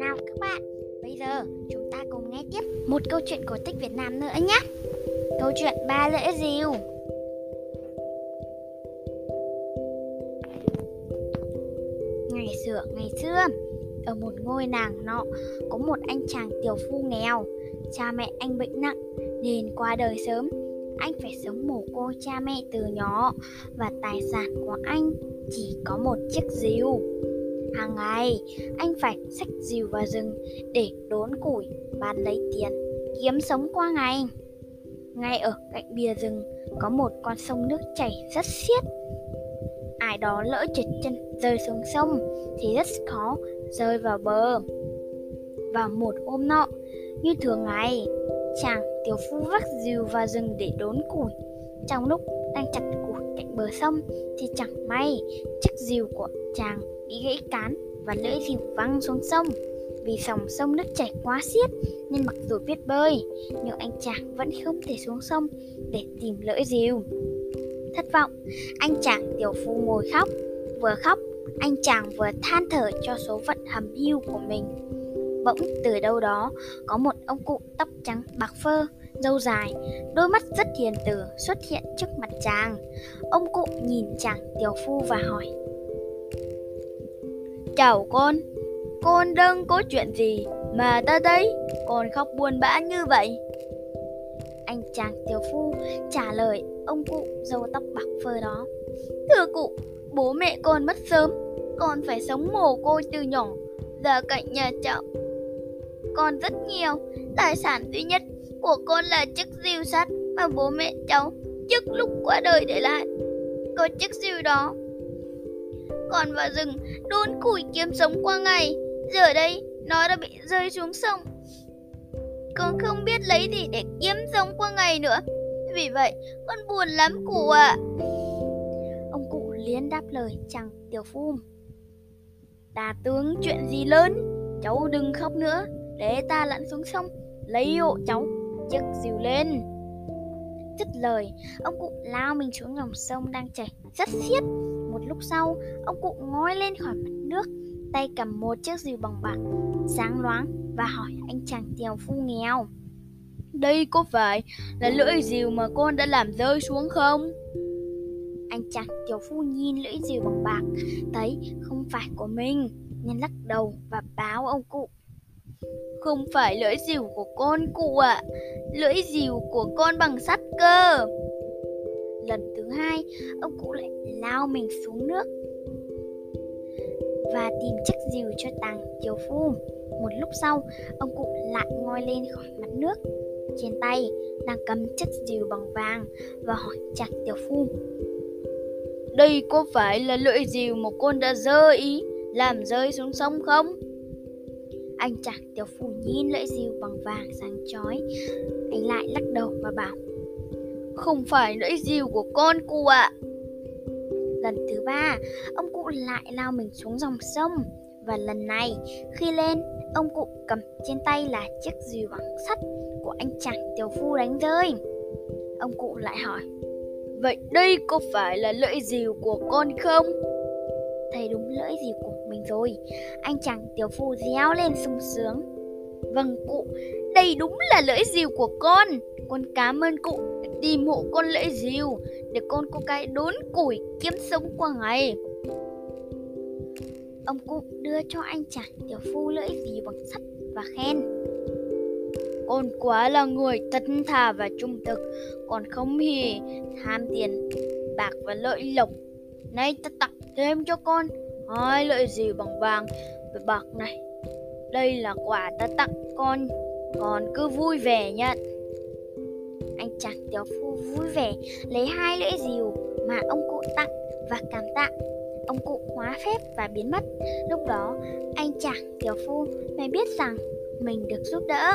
Nào các bạn, bây giờ chúng ta cùng nghe tiếp một câu chuyện cổ tích Việt Nam nữa nhé. Câu chuyện ba lễ rìu. Ngày xưa, ngày xưa, ở một ngôi làng nọ có một anh chàng tiểu phu nghèo. Cha mẹ anh bệnh nặng nên qua đời sớm. Anh phải sống mồ côi cha mẹ từ nhỏ và tài sản của anh chỉ có một chiếc rìu. Hàng ngày, anh phải xách rìu vào rừng để đốn củi, bán lấy tiền, kiếm sống qua ngày. Ngay ở cạnh bìa rừng có một con sông nước chảy rất xiết. Ai đó lỡ trượt chân rơi xuống sông thì rất khó rơi vào bờ. Và một hôm nọ, như thường ngày, chàng tiểu phu vác dìu vào rừng để đốn củi. Trong lúc đang chặt củi cạnh bờ sông thì chẳng may chiếc dìu của chàng bị gãy cán và lưỡi dìu văng xuống sông. Vì dòng sông nước chảy quá xiết nên mặc dù biết bơi, nhưng anh chàng vẫn không thể xuống sông để tìm lưỡi dìu Thất vọng, anh chàng tiểu phu ngồi khóc, vừa khóc, anh chàng vừa than thở cho số phận hầm hiu của mình. Bỗng từ đâu đó có một ông cụ tóc trắng bạc phơ, râu dài, đôi mắt rất hiền từ xuất hiện trước mặt chàng. Ông cụ nhìn chàng tiểu phu và hỏi: Chào con, con đang có chuyện gì mà ta thấy con khóc buồn bã như vậy? Anh chàng tiểu phu trả lời ông cụ râu tóc bạc phơ đó. Thưa cụ, bố mẹ con mất sớm, con phải sống mồ côi từ nhỏ, ra cạnh nhà cháu. Con rất nhiều, tài sản duy nhất của con là chiếc rìu sắt mà bố mẹ cháu trước lúc qua đời để lại. Có chiếc rìu đó. Còn vào rừng đốn củi kiếm sống qua ngày. Giờ đây nó đã bị rơi xuống sông. Con không biết lấy gì để kiếm sống qua ngày nữa. Vì vậy con buồn lắm cụ ạ. À. ông cụ liền đáp lời chàng tiểu phu ta tướng chuyện gì lớn? Cháu đừng khóc nữa để ta lặn xuống sông lấy hộ cháu chiếc dìu lên dứt lời ông cụ lao mình xuống dòng sông đang chảy rất xiết một lúc sau, ông cụ ngoi lên khỏi mặt nước, tay cầm một chiếc dìu bằng bạc, sáng loáng và hỏi anh chàng tiểu phu nghèo. Đây có phải là lưỡi dìu mà con đã làm rơi xuống không? Anh chàng tiểu phu nhìn lưỡi dìu bằng bạc, thấy không phải của mình, nên lắc đầu và báo ông cụ. Không phải lưỡi dìu của con cụ ạ, à. lưỡi dìu của con bằng sắt cơ. Lần thứ hai, ông cụ lại lao mình xuống nước và tìm chiếc dìu cho tàng tiểu phu. Một lúc sau, ông cụ lại ngoi lên khỏi mặt nước. Trên tay đang cầm chiếc dìu bằng vàng và hỏi chặt tiểu phu. Đây có phải là lưỡi dìu một con đã dơ ý làm rơi xuống sông không? Anh chàng tiểu phu nhìn lưỡi diều bằng vàng sáng chói. Anh lại lắc đầu và bảo Không phải lưỡi diều của con cụ ạ. À. Lần thứ ba, ông cụ lại lao mình xuống dòng sông và lần này khi lên, ông cụ cầm trên tay là chiếc dìu bằng sắt của anh chàng tiểu phu đánh rơi. Ông cụ lại hỏi: "Vậy đây có phải là lưỡi dìu của con không?" Thầy đúng lưỡi gì của mình rồi, anh chàng tiểu phu réo lên sung sướng. "Vâng cụ, đây đúng là lưỡi dìu của con, con cảm ơn cụ tìm hộ con lưỡi dìu để con có cái đốn củi kiếm sống qua ngày. Ông cụ đưa cho anh chàng tiểu phu lưỡi dìu bằng sắt và khen. Con quá là người thân thà và trung thực, còn không hề tham tiền bạc và lợi lộc. Nay ta tặng thêm cho con hai lợi gì bằng vàng và bạc này. Đây là quà ta tặng con, con cứ vui vẻ nhận. Anh chàng tiểu phu vui vẻ lấy hai lưỡi rìu mà ông cụ tặng và cảm tạ. Ông cụ hóa phép và biến mất. Lúc đó, anh chàng tiểu phu mới biết rằng mình được giúp đỡ.